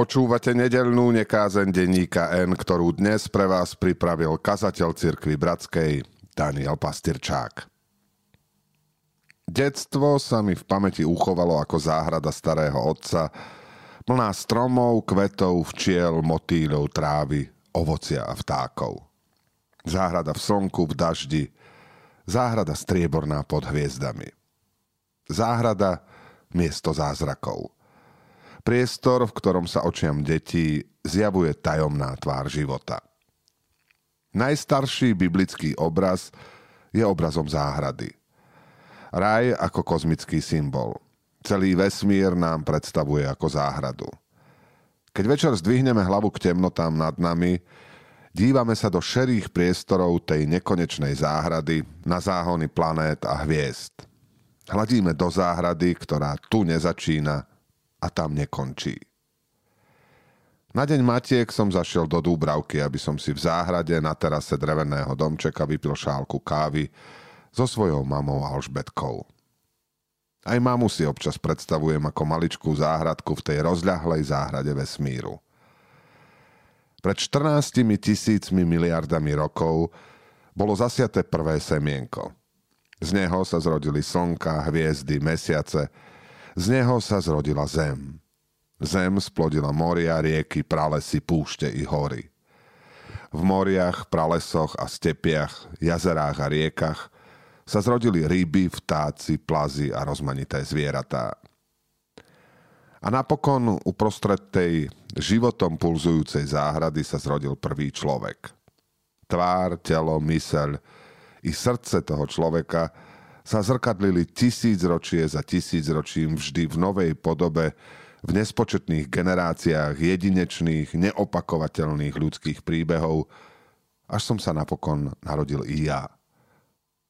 Počúvate nedelnú nekázen denníka N, ktorú dnes pre vás pripravil kazateľ cirkvi Bratskej Daniel Pastyrčák. Detstvo sa mi v pamäti uchovalo ako záhrada starého otca, plná stromov, kvetov, včiel, motýľov, trávy, ovocia a vtákov. Záhrada v slnku, v daždi, záhrada strieborná pod hviezdami. Záhrada miesto zázrakov – Priestor, v ktorom sa očiam detí zjavuje tajomná tvár života. Najstarší biblický obraz je obrazom záhrady. Raj ako kozmický symbol. Celý vesmír nám predstavuje ako záhradu. Keď večer zdvihneme hlavu k temnotám nad nami, dívame sa do šerých priestorov tej nekonečnej záhrady na záhony planét a hviezd. Hladíme do záhrady, ktorá tu nezačína a tam nekončí. Na deň Matiek som zašiel do Dúbravky, aby som si v záhrade na terase dreveného domčeka vypil šálku kávy so svojou mamou Alžbetkou. Aj mamu si občas predstavujem ako maličkú záhradku v tej rozľahlej záhrade vesmíru. Pred 14 tisícmi miliardami rokov bolo zasiaté prvé semienko. Z neho sa zrodili slnka, hviezdy, mesiace, z neho sa zrodila zem. Zem splodila moria, rieky, pralesy, púšte i hory. V moriach, pralesoch a stepiach, jazerách a riekach sa zrodili ryby, vtáci, plazy a rozmanité zvieratá. A napokon uprostred tej životom pulzujúcej záhrady sa zrodil prvý človek. Tvár, telo, myseľ i srdce toho človeka sa zrkadlili tisíc ročie za tisíc ročím vždy v novej podobe, v nespočetných generáciách jedinečných, neopakovateľných ľudských príbehov, až som sa napokon narodil i ja.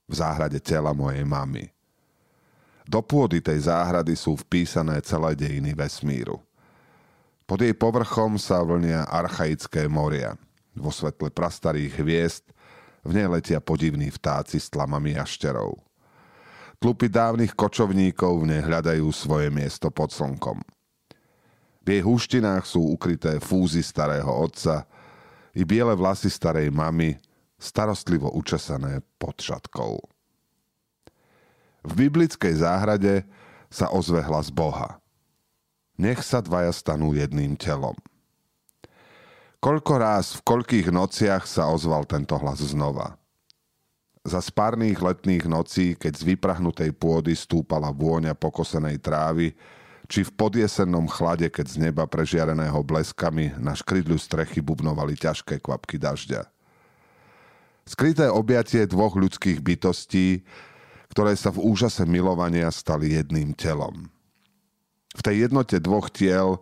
V záhrade tela mojej mamy. Do pôdy tej záhrady sú vpísané celé dejiny vesmíru. Pod jej povrchom sa vlnia archaické moria. Vo svetle prastarých hviezd v nej letia podivní vtáci s tlamami jašterov. Tlupy dávnych kočovníkov v nej hľadajú svoje miesto pod slnkom. V jej húštinách sú ukryté fúzy starého otca i biele vlasy starej mamy, starostlivo učesané pod šatkou. V biblickej záhrade sa ozve hlas Boha. Nech sa dvaja stanú jedným telom. Koľko ráz v koľkých nociach sa ozval tento hlas znova – za spárnych letných nocí, keď z vyprahnutej pôdy stúpala vôňa pokosenej trávy, či v podjesennom chlade, keď z neba prežiareného bleskami na škrydľu strechy bubnovali ťažké kvapky dažďa. Skryté objatie dvoch ľudských bytostí, ktoré sa v úžase milovania stali jedným telom. V tej jednote dvoch tiel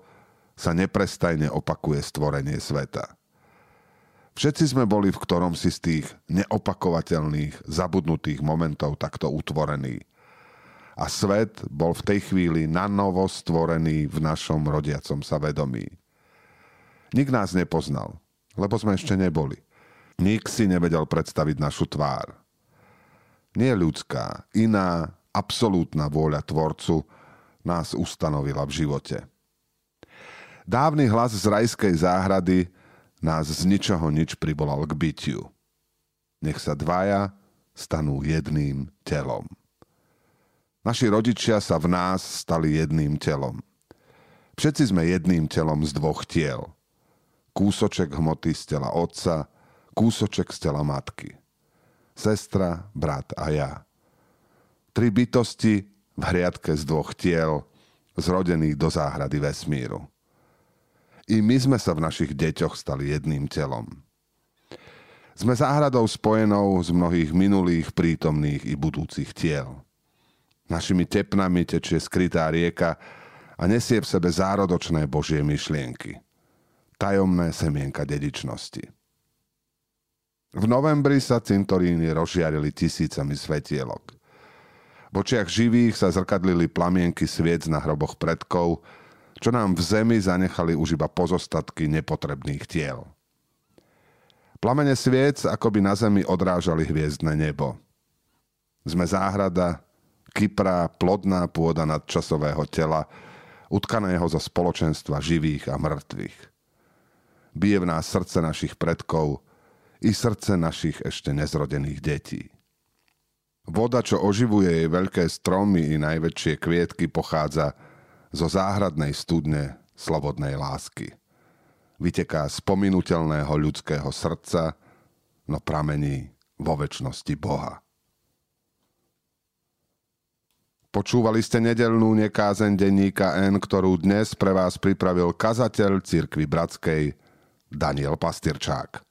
sa neprestajne opakuje stvorenie sveta. Všetci sme boli v ktorom si z tých neopakovateľných, zabudnutých momentov takto utvorení. A svet bol v tej chvíli na novo stvorený v našom rodiacom sa vedomí. Nik nás nepoznal, lebo sme ešte neboli. Nik si nevedel predstaviť našu tvár. Nie ľudská, iná, absolútna vôľa Tvorcu nás ustanovila v živote. Dávny hlas z rajskej záhrady nás z ničoho nič privolal k bytiu. Nech sa dvaja stanú jedným telom. Naši rodičia sa v nás stali jedným telom. Všetci sme jedným telom z dvoch tiel. Kúsoček hmoty z tela otca, kúsoček z tela matky. Sestra, brat a ja. Tri bytosti v hriadke z dvoch tiel, zrodených do záhrady vesmíru. I my sme sa v našich deťoch stali jedným telom. Sme záhradou spojenou z mnohých minulých, prítomných i budúcich tiel. Našimi tepnami tečie skrytá rieka a nesie v sebe zárodočné božie myšlienky. Tajomné semienka dedičnosti. V novembri sa cintoríny rozžiarili tisícami svetielok. V očiach živých sa zrkadlili plamienky sviec na hroboch predkov, čo nám v zemi zanechali už iba pozostatky nepotrebných tiel. Plamene sviec akoby na zemi odrážali hviezdne nebo. Sme záhrada, kyprá, plodná pôda nadčasového tela, utkaného zo spoločenstva živých a mŕtvych. Bije v nás srdce našich predkov i srdce našich ešte nezrodených detí. Voda, čo oživuje jej veľké stromy i najväčšie kvietky, pochádza zo záhradnej studne slobodnej lásky. Vyteká z pominutelného ľudského srdca, no pramení vo väčšnosti Boha. Počúvali ste nedelnú nekázen denníka N, ktorú dnes pre vás pripravil kazateľ cirkvi Bratskej Daniel Pastierčák.